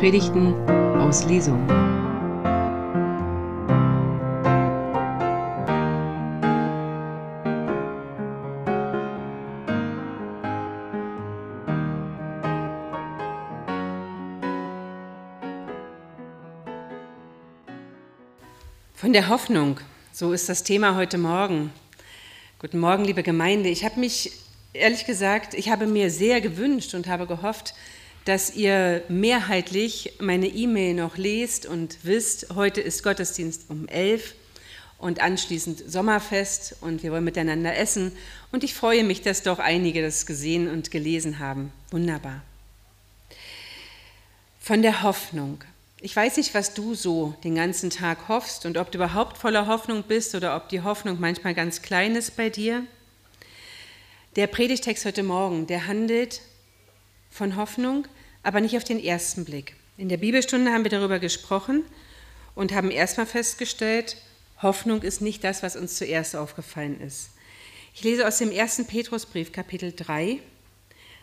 Predigten aus Lesung. Von der Hoffnung, so ist das Thema heute Morgen. Guten Morgen, liebe Gemeinde. Ich habe mich, ehrlich gesagt, ich habe mir sehr gewünscht und habe gehofft, dass ihr mehrheitlich meine E-Mail noch lest und wisst, heute ist Gottesdienst um 11 und anschließend Sommerfest und wir wollen miteinander essen. Und ich freue mich, dass doch einige das gesehen und gelesen haben. Wunderbar. Von der Hoffnung. Ich weiß nicht, was du so den ganzen Tag hoffst und ob du überhaupt voller Hoffnung bist oder ob die Hoffnung manchmal ganz klein ist bei dir. Der Predigtext heute Morgen, der handelt von Hoffnung, aber nicht auf den ersten Blick. In der Bibelstunde haben wir darüber gesprochen und haben erstmal festgestellt, Hoffnung ist nicht das, was uns zuerst aufgefallen ist. Ich lese aus dem ersten Petrusbrief, Kapitel 3,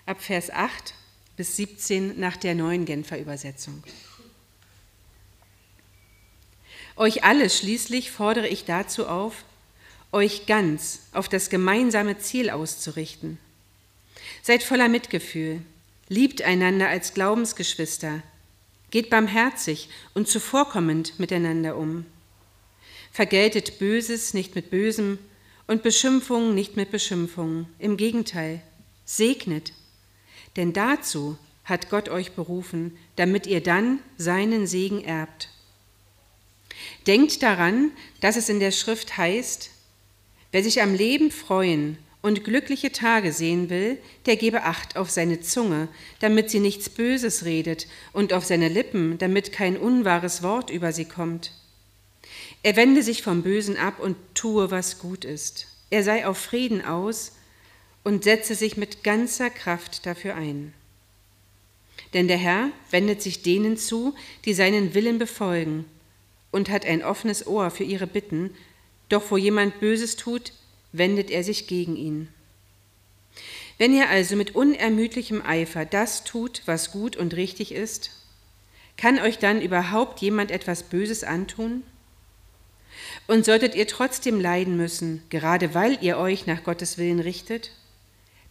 ab Vers 8 bis 17 nach der neuen Genfer Übersetzung. Euch alle schließlich fordere ich dazu auf, euch ganz auf das gemeinsame Ziel auszurichten. Seid voller Mitgefühl, Liebt einander als Glaubensgeschwister. Geht barmherzig und zuvorkommend miteinander um. Vergeltet Böses nicht mit Bösem und Beschimpfungen nicht mit Beschimpfungen. Im Gegenteil, segnet. Denn dazu hat Gott euch berufen, damit ihr dann seinen Segen erbt. Denkt daran, dass es in der Schrift heißt, wer sich am Leben freuen und glückliche Tage sehen will, der gebe Acht auf seine Zunge, damit sie nichts Böses redet, und auf seine Lippen, damit kein unwahres Wort über sie kommt. Er wende sich vom Bösen ab und tue, was gut ist. Er sei auf Frieden aus und setze sich mit ganzer Kraft dafür ein. Denn der Herr wendet sich denen zu, die seinen Willen befolgen, und hat ein offenes Ohr für ihre Bitten, doch wo jemand Böses tut, wendet er sich gegen ihn. Wenn ihr also mit unermüdlichem Eifer das tut, was gut und richtig ist, kann euch dann überhaupt jemand etwas Böses antun? Und solltet ihr trotzdem leiden müssen, gerade weil ihr euch nach Gottes Willen richtet,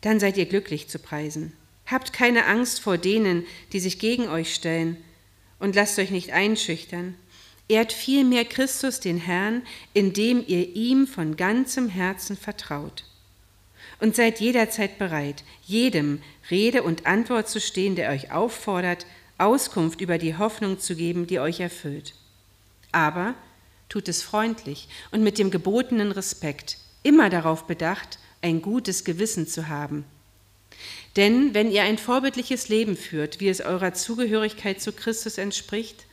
dann seid ihr glücklich zu preisen. Habt keine Angst vor denen, die sich gegen euch stellen, und lasst euch nicht einschüchtern, Ehrt vielmehr Christus den Herrn, indem ihr ihm von ganzem Herzen vertraut. Und seid jederzeit bereit, jedem Rede und Antwort zu stehen, der euch auffordert, Auskunft über die Hoffnung zu geben, die euch erfüllt. Aber tut es freundlich und mit dem gebotenen Respekt, immer darauf bedacht, ein gutes Gewissen zu haben. Denn wenn ihr ein vorbildliches Leben führt, wie es eurer Zugehörigkeit zu Christus entspricht,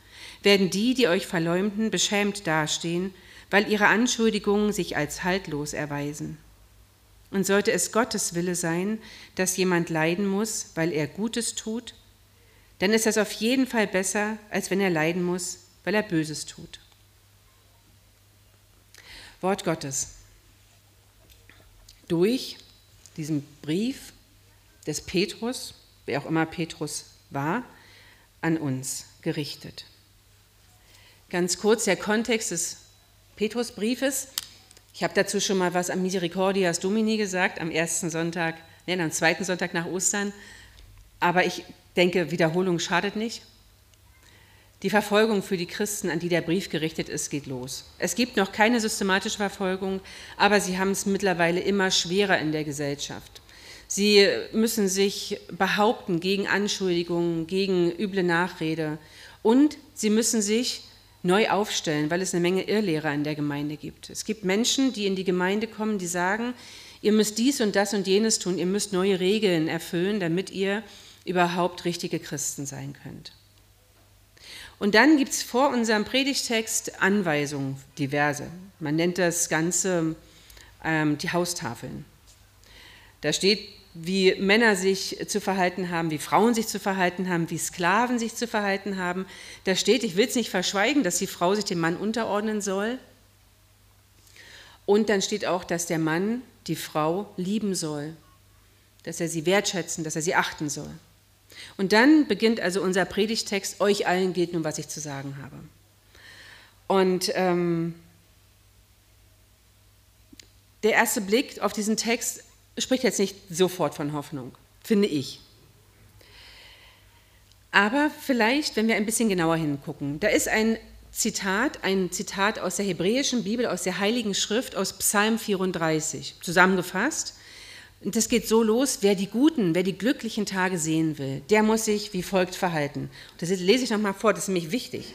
werden die, die euch verleumden, beschämt dastehen, weil ihre Anschuldigungen sich als haltlos erweisen. Und sollte es Gottes Wille sein, dass jemand leiden muss, weil er Gutes tut, dann ist das auf jeden Fall besser, als wenn er leiden muss, weil er Böses tut. Wort Gottes. Durch diesen Brief des Petrus, wer auch immer Petrus war, an uns gerichtet. Ganz kurz der Kontext des Petrusbriefes. Ich habe dazu schon mal was am Misericordias Domini gesagt, am ersten Sonntag, nein, am zweiten Sonntag nach Ostern. Aber ich denke, Wiederholung schadet nicht. Die Verfolgung für die Christen, an die der Brief gerichtet ist, geht los. Es gibt noch keine systematische Verfolgung, aber sie haben es mittlerweile immer schwerer in der Gesellschaft. Sie müssen sich behaupten gegen Anschuldigungen, gegen üble Nachrede und sie müssen sich neu aufstellen, weil es eine Menge Irrlehrer in der Gemeinde gibt. Es gibt Menschen, die in die Gemeinde kommen, die sagen, ihr müsst dies und das und jenes tun, ihr müsst neue Regeln erfüllen, damit ihr überhaupt richtige Christen sein könnt. Und dann gibt es vor unserem Predigtext Anweisungen, diverse. Man nennt das Ganze ähm, die Haustafeln. Da steht wie Männer sich zu verhalten haben, wie Frauen sich zu verhalten haben, wie Sklaven sich zu verhalten haben. Da steht, ich will es nicht verschweigen, dass die Frau sich dem Mann unterordnen soll. Und dann steht auch, dass der Mann die Frau lieben soll, dass er sie wertschätzen, dass er sie achten soll. Und dann beginnt also unser Predigtext, euch allen gilt nun, was ich zu sagen habe. Und ähm, der erste Blick auf diesen Text spricht jetzt nicht sofort von Hoffnung, finde ich. Aber vielleicht, wenn wir ein bisschen genauer hingucken, da ist ein Zitat, ein Zitat aus der hebräischen Bibel, aus der Heiligen Schrift, aus Psalm 34, zusammengefasst. Und das geht so los, wer die guten, wer die glücklichen Tage sehen will, der muss sich wie folgt verhalten. Das lese ich nochmal vor, das ist nämlich wichtig.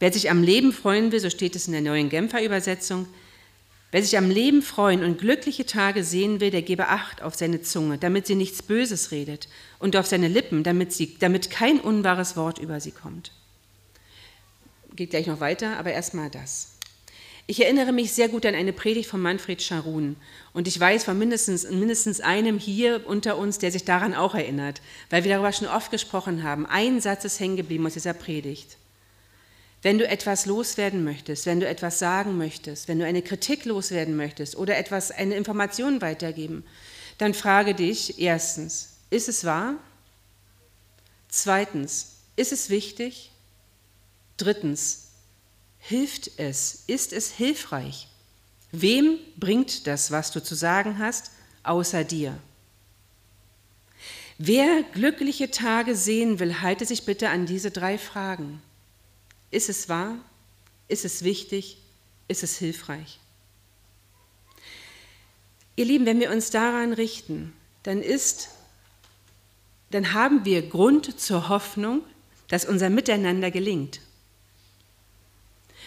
Wer sich am Leben freuen will, so steht es in der neuen Genfer Übersetzung, wer sich am Leben freuen und glückliche Tage sehen will, der gebe Acht auf seine Zunge, damit sie nichts Böses redet, und auf seine Lippen, damit, sie, damit kein unwahres Wort über sie kommt. Geht gleich noch weiter, aber erstmal das. Ich erinnere mich sehr gut an eine Predigt von Manfred Scharun und ich weiß von mindestens, mindestens einem hier unter uns, der sich daran auch erinnert, weil wir darüber schon oft gesprochen haben. Ein Satz ist hängen geblieben aus dieser Predigt. Wenn du etwas loswerden möchtest, wenn du etwas sagen möchtest, wenn du eine Kritik loswerden möchtest oder etwas, eine Information weitergeben, dann frage dich erstens, ist es wahr? Zweitens, ist es wichtig? Drittens, hilft es? Ist es hilfreich? Wem bringt das, was du zu sagen hast, außer dir? Wer glückliche Tage sehen will, halte sich bitte an diese drei Fragen. Ist es wahr? Ist es wichtig? Ist es hilfreich? Ihr Lieben, wenn wir uns daran richten, dann ist, dann haben wir Grund zur Hoffnung, dass unser Miteinander gelingt.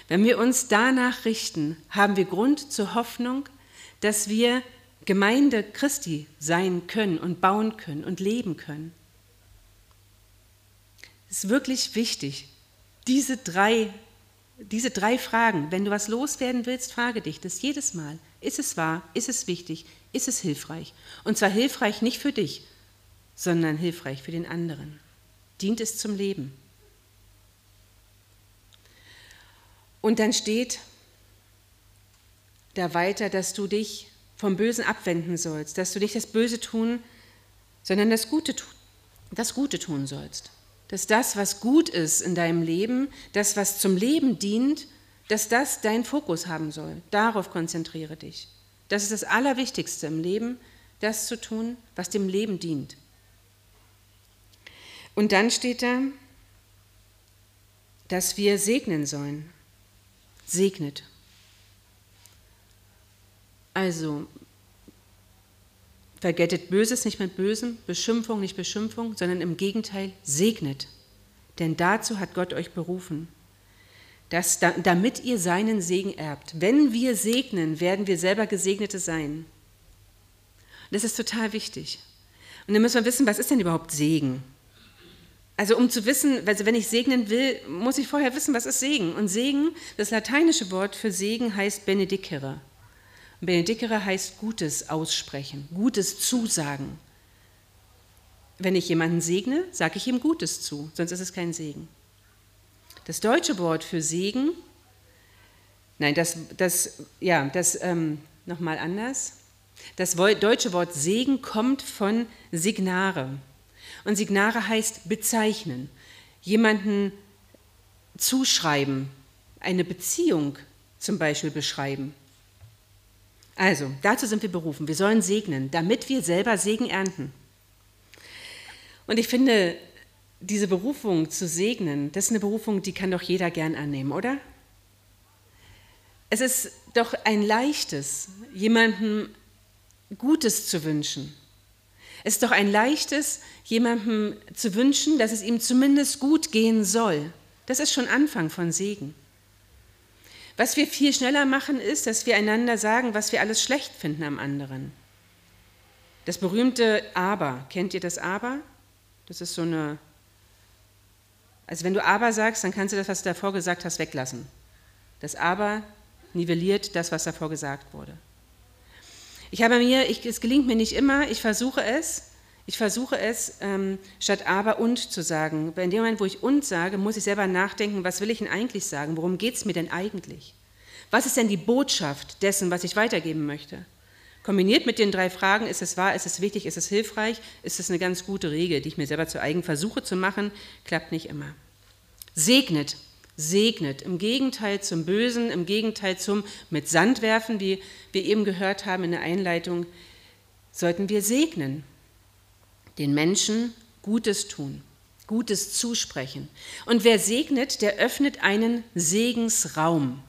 Wenn wir uns danach richten, haben wir Grund zur Hoffnung, dass wir Gemeinde Christi sein können und bauen können und leben können. Es ist wirklich wichtig, diese drei, diese drei Fragen, wenn du was loswerden willst, frage dich das jedes Mal. Ist es wahr? Ist es wichtig? Ist es hilfreich? Und zwar hilfreich nicht für dich, sondern hilfreich für den anderen. Dient es zum Leben? Und dann steht da weiter, dass du dich vom Bösen abwenden sollst, dass du nicht das Böse tun, sondern das Gute, das Gute tun sollst dass das, was gut ist in deinem Leben, das, was zum Leben dient, dass das dein Fokus haben soll. Darauf konzentriere dich. Das ist das Allerwichtigste im Leben, das zu tun, was dem Leben dient. Und dann steht da, dass wir segnen sollen. Segnet. Also, Vergeltet Böses nicht mit Bösem, Beschimpfung nicht Beschimpfung, sondern im Gegenteil segnet. Denn dazu hat Gott euch berufen, dass, damit ihr seinen Segen erbt. Wenn wir segnen, werden wir selber Gesegnete sein. Das ist total wichtig. Und dann müssen wir wissen, was ist denn überhaupt Segen? Also um zu wissen, also wenn ich segnen will, muss ich vorher wissen, was ist Segen. Und Segen, das lateinische Wort für Segen heißt benedicere. Benedikere heißt Gutes aussprechen, Gutes zusagen. Wenn ich jemanden segne, sage ich ihm Gutes zu, sonst ist es kein Segen. Das deutsche Wort für Segen, nein, das, das ja, das ähm, nochmal anders. Das deutsche Wort Segen kommt von Signare. Und Signare heißt bezeichnen, jemanden zuschreiben, eine Beziehung zum Beispiel beschreiben. Also, dazu sind wir berufen. Wir sollen segnen, damit wir selber Segen ernten. Und ich finde, diese Berufung zu segnen, das ist eine Berufung, die kann doch jeder gern annehmen, oder? Es ist doch ein leichtes, jemandem Gutes zu wünschen. Es ist doch ein leichtes, jemandem zu wünschen, dass es ihm zumindest gut gehen soll. Das ist schon Anfang von Segen. Was wir viel schneller machen, ist, dass wir einander sagen, was wir alles schlecht finden am anderen. Das berühmte Aber, kennt ihr das Aber? Das ist so eine, also wenn du Aber sagst, dann kannst du das, was du davor gesagt hast, weglassen. Das Aber nivelliert das, was davor gesagt wurde. Ich habe mir, ich, es gelingt mir nicht immer, ich versuche es, ich versuche es, ähm, statt aber und zu sagen. In dem Moment, wo ich und sage, muss ich selber nachdenken, was will ich denn eigentlich sagen? Worum geht es mir denn eigentlich? Was ist denn die Botschaft dessen, was ich weitergeben möchte? Kombiniert mit den drei Fragen, ist es wahr, ist es wichtig, ist es hilfreich, ist es eine ganz gute Regel, die ich mir selber zu eigen versuche zu machen, klappt nicht immer. Segnet, segnet, im Gegenteil zum Bösen, im Gegenteil zum mit Sand werfen, wie wir eben gehört haben in der Einleitung, sollten wir segnen, den Menschen Gutes tun, Gutes zusprechen. Und wer segnet, der öffnet einen Segensraum.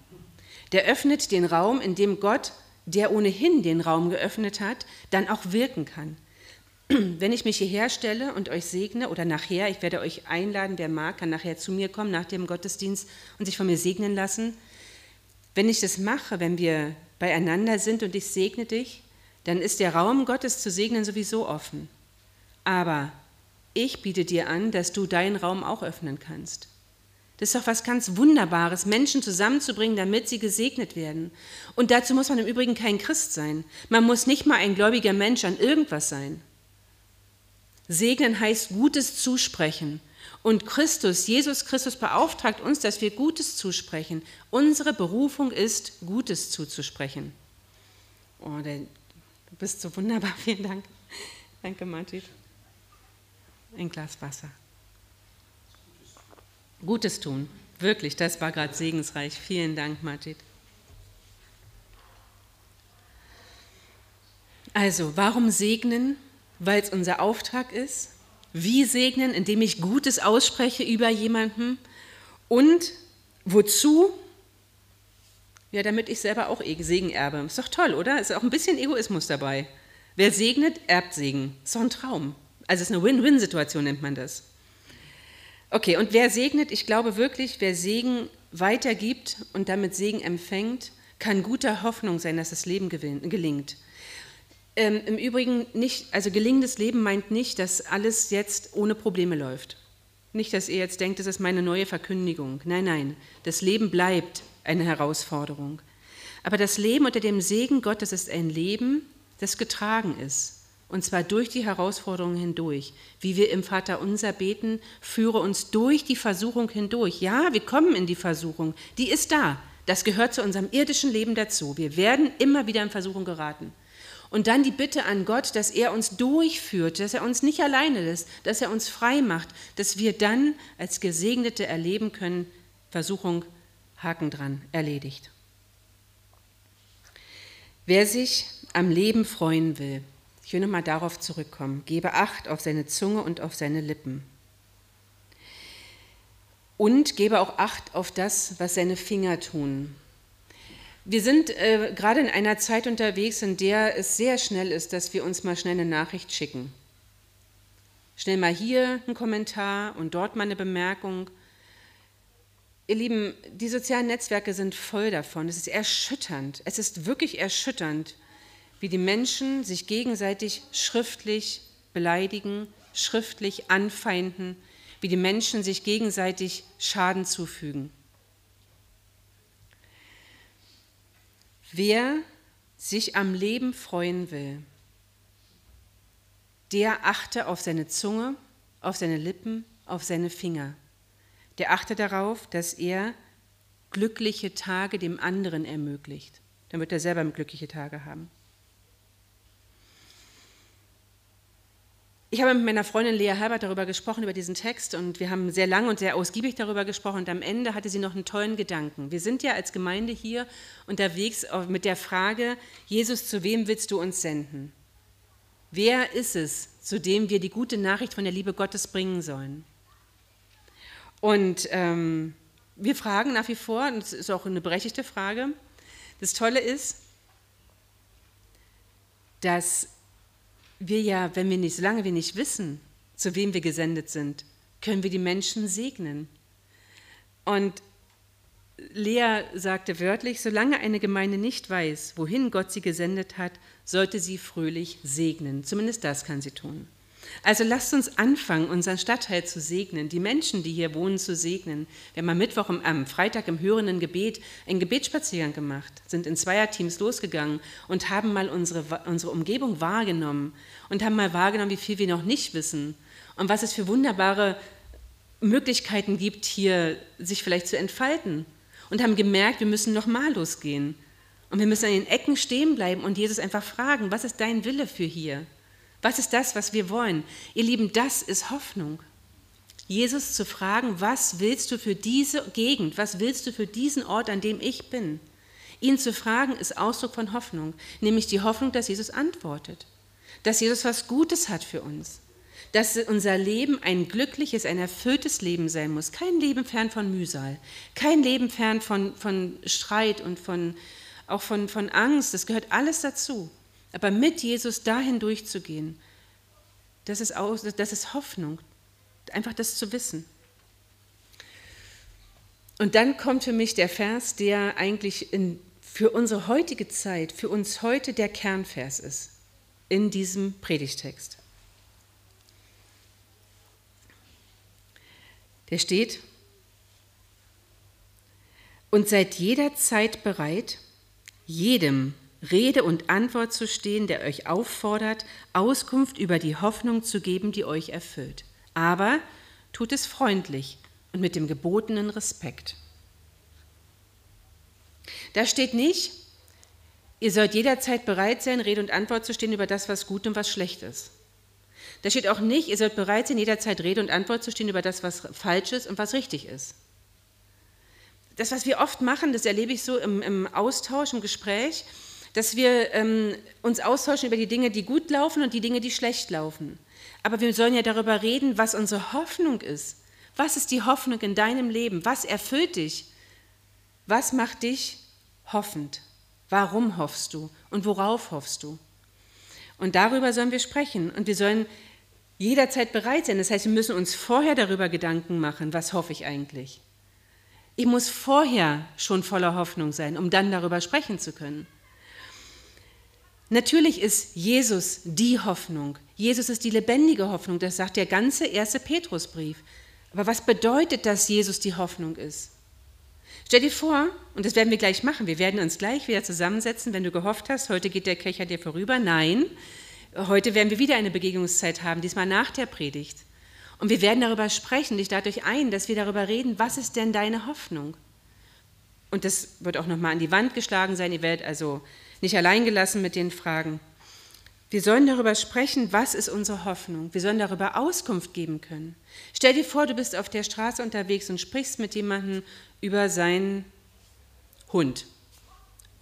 Der öffnet den Raum, in dem Gott der ohnehin den Raum geöffnet hat, dann auch wirken kann. Wenn ich mich hierher stelle und euch segne oder nachher, ich werde euch einladen, wer mag, kann nachher zu mir kommen nach dem Gottesdienst und sich von mir segnen lassen. Wenn ich das mache, wenn wir beieinander sind und ich segne dich, dann ist der Raum Gottes zu segnen sowieso offen. Aber ich biete dir an, dass du deinen Raum auch öffnen kannst. Das ist doch was ganz Wunderbares, Menschen zusammenzubringen, damit sie gesegnet werden. Und dazu muss man im Übrigen kein Christ sein. Man muss nicht mal ein gläubiger Mensch an irgendwas sein. Segnen heißt Gutes zusprechen. Und Christus, Jesus Christus beauftragt uns, dass wir Gutes zusprechen. Unsere Berufung ist, Gutes zuzusprechen. Oh, du bist so wunderbar. Vielen Dank. Danke, Martin. Ein Glas Wasser. Gutes tun. Wirklich, das war gerade segensreich. Vielen Dank, Majid. Also, warum segnen? Weil es unser Auftrag ist. Wie segnen? Indem ich Gutes ausspreche über jemanden. Und wozu? Ja, damit ich selber auch Segen erbe. Ist doch toll, oder? Ist auch ein bisschen Egoismus dabei. Wer segnet, erbt Segen. Ist doch ein Traum. Also es ist eine Win-Win-Situation, nennt man das. Okay, und wer segnet, ich glaube wirklich, wer Segen weitergibt und damit Segen empfängt, kann guter Hoffnung sein, dass das Leben gelingt. Ähm, Im Übrigen nicht, also gelingendes Leben meint nicht, dass alles jetzt ohne Probleme läuft. Nicht, dass ihr jetzt denkt, das ist meine neue Verkündigung. Nein, nein, das Leben bleibt eine Herausforderung. Aber das Leben unter dem Segen Gottes ist ein Leben, das getragen ist und zwar durch die Herausforderungen hindurch. Wie wir im Vater unser beten, führe uns durch die Versuchung hindurch. Ja, wir kommen in die Versuchung, die ist da. Das gehört zu unserem irdischen Leben dazu. Wir werden immer wieder in Versuchung geraten. Und dann die Bitte an Gott, dass er uns durchführt, dass er uns nicht alleine lässt, dass er uns frei macht, dass wir dann als Gesegnete erleben können, Versuchung, Haken dran, erledigt. Wer sich am Leben freuen will, ich will nochmal darauf zurückkommen. Gebe Acht auf seine Zunge und auf seine Lippen. Und gebe auch Acht auf das, was seine Finger tun. Wir sind äh, gerade in einer Zeit unterwegs, in der es sehr schnell ist, dass wir uns mal schnell eine Nachricht schicken. Schnell mal hier ein Kommentar und dort mal eine Bemerkung. Ihr Lieben, die sozialen Netzwerke sind voll davon. Es ist erschütternd. Es ist wirklich erschütternd, wie die Menschen sich gegenseitig schriftlich beleidigen, schriftlich anfeinden, wie die Menschen sich gegenseitig Schaden zufügen. Wer sich am Leben freuen will, der achte auf seine Zunge, auf seine Lippen, auf seine Finger. Der achte darauf, dass er glückliche Tage dem anderen ermöglicht. Wird er selber glückliche Tage haben. Ich habe mit meiner Freundin Lea Herbert darüber gesprochen, über diesen Text, und wir haben sehr lang und sehr ausgiebig darüber gesprochen. Und am Ende hatte sie noch einen tollen Gedanken. Wir sind ja als Gemeinde hier unterwegs mit der Frage, Jesus, zu wem willst du uns senden? Wer ist es, zu dem wir die gute Nachricht von der Liebe Gottes bringen sollen? Und ähm, wir fragen nach wie vor, und das ist auch eine berechtigte Frage, das Tolle ist, dass wir ja, wenn wir nicht, solange wir nicht wissen, zu wem wir gesendet sind, können wir die Menschen segnen. Und Lea sagte wörtlich, solange eine Gemeinde nicht weiß, wohin Gott sie gesendet hat, sollte sie fröhlich segnen. Zumindest das kann sie tun. Also lasst uns anfangen, unseren Stadtteil zu segnen, die Menschen, die hier wohnen, zu segnen. Wir haben am Mittwoch, am Freitag im hörenden Gebet einen Gebetsspaziergang gemacht, sind in Zweierteams losgegangen und haben mal unsere, unsere Umgebung wahrgenommen und haben mal wahrgenommen, wie viel wir noch nicht wissen und was es für wunderbare Möglichkeiten gibt, hier sich vielleicht zu entfalten. Und haben gemerkt, wir müssen noch mal losgehen Und wir müssen an den Ecken stehen bleiben und Jesus einfach fragen, was ist dein Wille für hier? Was ist das, was wir wollen? Ihr Lieben, das ist Hoffnung. Jesus zu fragen, was willst du für diese Gegend, was willst du für diesen Ort, an dem ich bin? Ihn zu fragen ist Ausdruck von Hoffnung, nämlich die Hoffnung, dass Jesus antwortet, dass Jesus was Gutes hat für uns, dass unser Leben ein glückliches, ein erfülltes Leben sein muss, kein Leben fern von Mühsal, kein Leben fern von, von Streit und von, auch von, von Angst, das gehört alles dazu. Aber mit Jesus dahin durchzugehen, das ist, aus, das ist Hoffnung, einfach das zu wissen. Und dann kommt für mich der Vers, der eigentlich in, für unsere heutige Zeit, für uns heute der Kernvers ist in diesem Predigtext. Der steht, und seid jederzeit bereit, jedem Rede und Antwort zu stehen, der euch auffordert, Auskunft über die Hoffnung zu geben, die euch erfüllt aber tut es freundlich und mit dem gebotenen Respekt. Da steht nicht, ihr sollt jederzeit bereit sein, Rede und Antwort zu stehen über das, was gut und was schlecht ist. Da steht auch nicht, ihr sollt bereit sein, jederzeit Rede und Antwort zu stehen über das, was falsch ist und was richtig ist. Das, was wir oft machen, das erlebe ich so im, im Austausch, im Gespräch, dass wir ähm, uns austauschen über die Dinge, die gut laufen und die Dinge, die schlecht laufen. Aber wir sollen ja darüber reden, was unsere Hoffnung ist. Was ist die Hoffnung in deinem Leben? Was erfüllt dich? Was macht dich hoffend? Warum hoffst du und worauf hoffst du? Und darüber sollen wir sprechen und wir sollen jederzeit bereit sein. Das heißt, wir müssen uns vorher darüber Gedanken machen, was hoffe ich eigentlich. Ich muss vorher schon voller Hoffnung sein, um dann darüber sprechen zu können. Natürlich ist Jesus die Hoffnung. Jesus ist die lebendige Hoffnung. Das sagt der ganze erste Petrusbrief. Aber was bedeutet, dass Jesus die Hoffnung ist? Stell dir vor, und das werden wir gleich machen, wir werden uns gleich wieder zusammensetzen, wenn du gehofft hast, heute geht der Köcher dir vorüber. Nein, heute werden wir wieder eine Begegnungszeit haben, diesmal nach der Predigt. Und wir werden darüber sprechen. Ich lade euch ein, dass wir darüber reden, was ist denn deine Hoffnung? Und das wird auch nochmal an die Wand geschlagen sein. Ihr werdet also nicht allein gelassen mit den Fragen. Wir sollen darüber sprechen, was ist unsere Hoffnung. Wir sollen darüber Auskunft geben können. Stell dir vor, du bist auf der Straße unterwegs und sprichst mit jemandem über seinen Hund.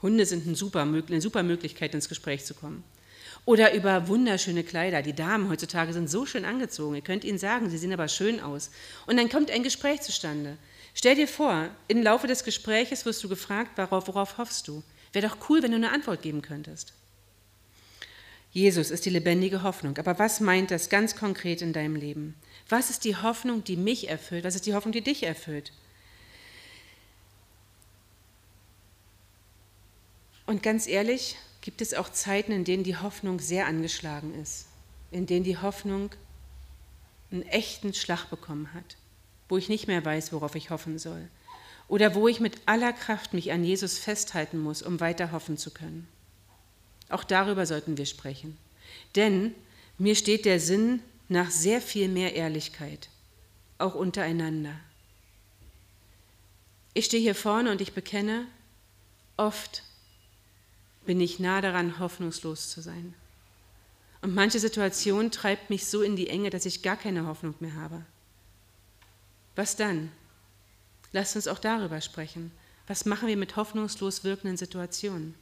Hunde sind eine super, eine super Möglichkeit, ins Gespräch zu kommen. Oder über wunderschöne Kleider. Die Damen heutzutage sind so schön angezogen. Ihr könnt ihnen sagen, sie sehen aber schön aus. Und dann kommt ein Gespräch zustande. Stell dir vor, im Laufe des Gespräches wirst du gefragt, worauf, worauf hoffst du? Wäre doch cool, wenn du eine Antwort geben könntest. Jesus ist die lebendige Hoffnung. Aber was meint das ganz konkret in deinem Leben? Was ist die Hoffnung, die mich erfüllt? Was ist die Hoffnung, die dich erfüllt? Und ganz ehrlich, gibt es auch Zeiten, in denen die Hoffnung sehr angeschlagen ist, in denen die Hoffnung einen echten Schlag bekommen hat, wo ich nicht mehr weiß, worauf ich hoffen soll, oder wo ich mit aller Kraft mich an Jesus festhalten muss, um weiter hoffen zu können. Auch darüber sollten wir sprechen. Denn mir steht der Sinn nach sehr viel mehr Ehrlichkeit, auch untereinander. Ich stehe hier vorne und ich bekenne, oft bin ich nah daran, hoffnungslos zu sein. Und manche Situation treibt mich so in die Enge, dass ich gar keine Hoffnung mehr habe. Was dann? Lasst uns auch darüber sprechen. Was machen wir mit hoffnungslos wirkenden Situationen?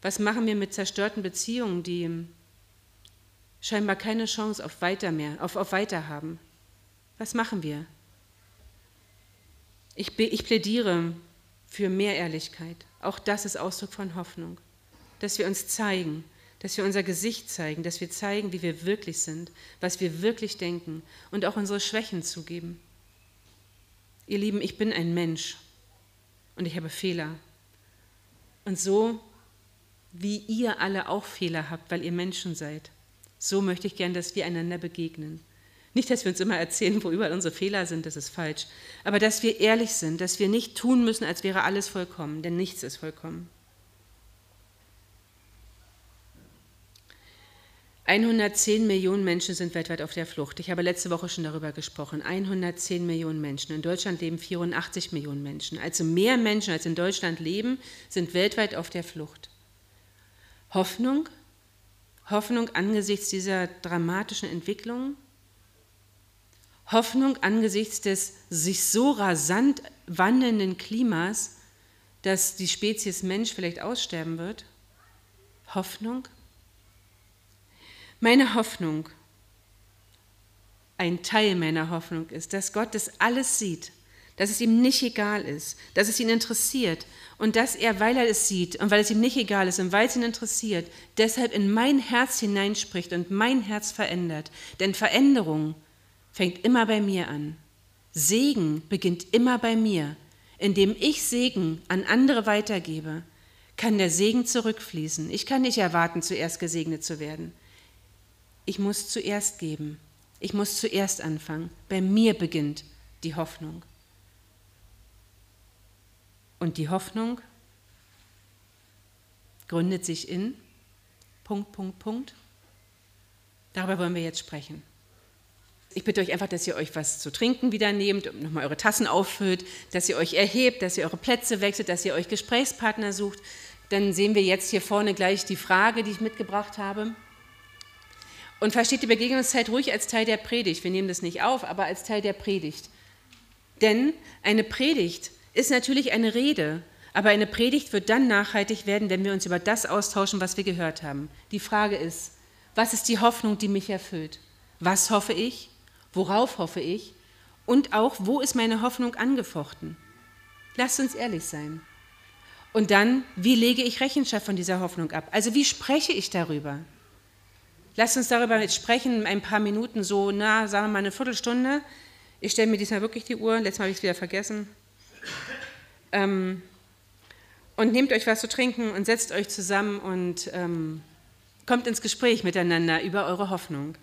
Was machen wir mit zerstörten Beziehungen, die scheinbar keine Chance auf weiter mehr, auf, auf weiter haben? Was machen wir? Ich, ich plädiere für mehr Ehrlichkeit. Auch das ist Ausdruck von Hoffnung. Dass wir uns zeigen, dass wir unser Gesicht zeigen, dass wir zeigen, wie wir wirklich sind, was wir wirklich denken und auch unsere Schwächen zugeben. Ihr Lieben, ich bin ein Mensch und ich habe Fehler. Und so wie ihr alle auch Fehler habt, weil ihr Menschen seid, so möchte ich gern, dass wir einander begegnen. Nicht, dass wir uns immer erzählen, wo überall unsere Fehler sind, das ist falsch, aber dass wir ehrlich sind, dass wir nicht tun müssen, als wäre alles vollkommen, denn nichts ist vollkommen. 110 Millionen Menschen sind weltweit auf der Flucht. Ich habe letzte Woche schon darüber gesprochen. 110 Millionen Menschen. In Deutschland leben 84 Millionen Menschen. Also mehr Menschen als in Deutschland leben, sind weltweit auf der Flucht. Hoffnung? Hoffnung angesichts dieser dramatischen Entwicklung? Hoffnung angesichts des sich so rasant wandelnden Klimas, dass die Spezies Mensch vielleicht aussterben wird? Hoffnung? Meine Hoffnung, ein Teil meiner Hoffnung ist, dass Gott das alles sieht, dass es ihm nicht egal ist, dass es ihn interessiert und dass er, weil er es sieht und weil es ihm nicht egal ist und weil es ihn interessiert, deshalb in mein Herz hineinspricht und mein Herz verändert. Denn Veränderung fängt immer bei mir an. Segen beginnt immer bei mir. Indem ich Segen an andere weitergebe, kann der Segen zurückfließen. Ich kann nicht erwarten, zuerst gesegnet zu werden. Ich muss zuerst geben. Ich muss zuerst anfangen. Bei mir beginnt die Hoffnung. Und die Hoffnung gründet sich in Punkt, Punkt, Punkt. Darüber wollen wir jetzt sprechen. Ich bitte euch einfach, dass ihr euch was zu trinken wieder nehmt, nochmal eure Tassen auffüllt, dass ihr euch erhebt, dass ihr eure Plätze wechselt, dass ihr euch Gesprächspartner sucht. Dann sehen wir jetzt hier vorne gleich die Frage, die ich mitgebracht habe. Und versteht die Begegnungszeit ruhig als Teil der Predigt. Wir nehmen das nicht auf, aber als Teil der Predigt. Denn eine Predigt ist natürlich eine Rede, aber eine Predigt wird dann nachhaltig werden, wenn wir uns über das austauschen, was wir gehört haben. Die Frage ist, was ist die Hoffnung, die mich erfüllt? Was hoffe ich? Worauf hoffe ich? Und auch, wo ist meine Hoffnung angefochten? Lasst uns ehrlich sein. Und dann, wie lege ich Rechenschaft von dieser Hoffnung ab? Also wie spreche ich darüber? Lasst uns darüber jetzt sprechen, ein paar Minuten, so, na, sagen wir mal eine Viertelstunde. Ich stelle mir diesmal wirklich die Uhr, letztes Mal habe ich es wieder vergessen. Ähm, und nehmt euch was zu trinken und setzt euch zusammen und ähm, kommt ins Gespräch miteinander über eure Hoffnung.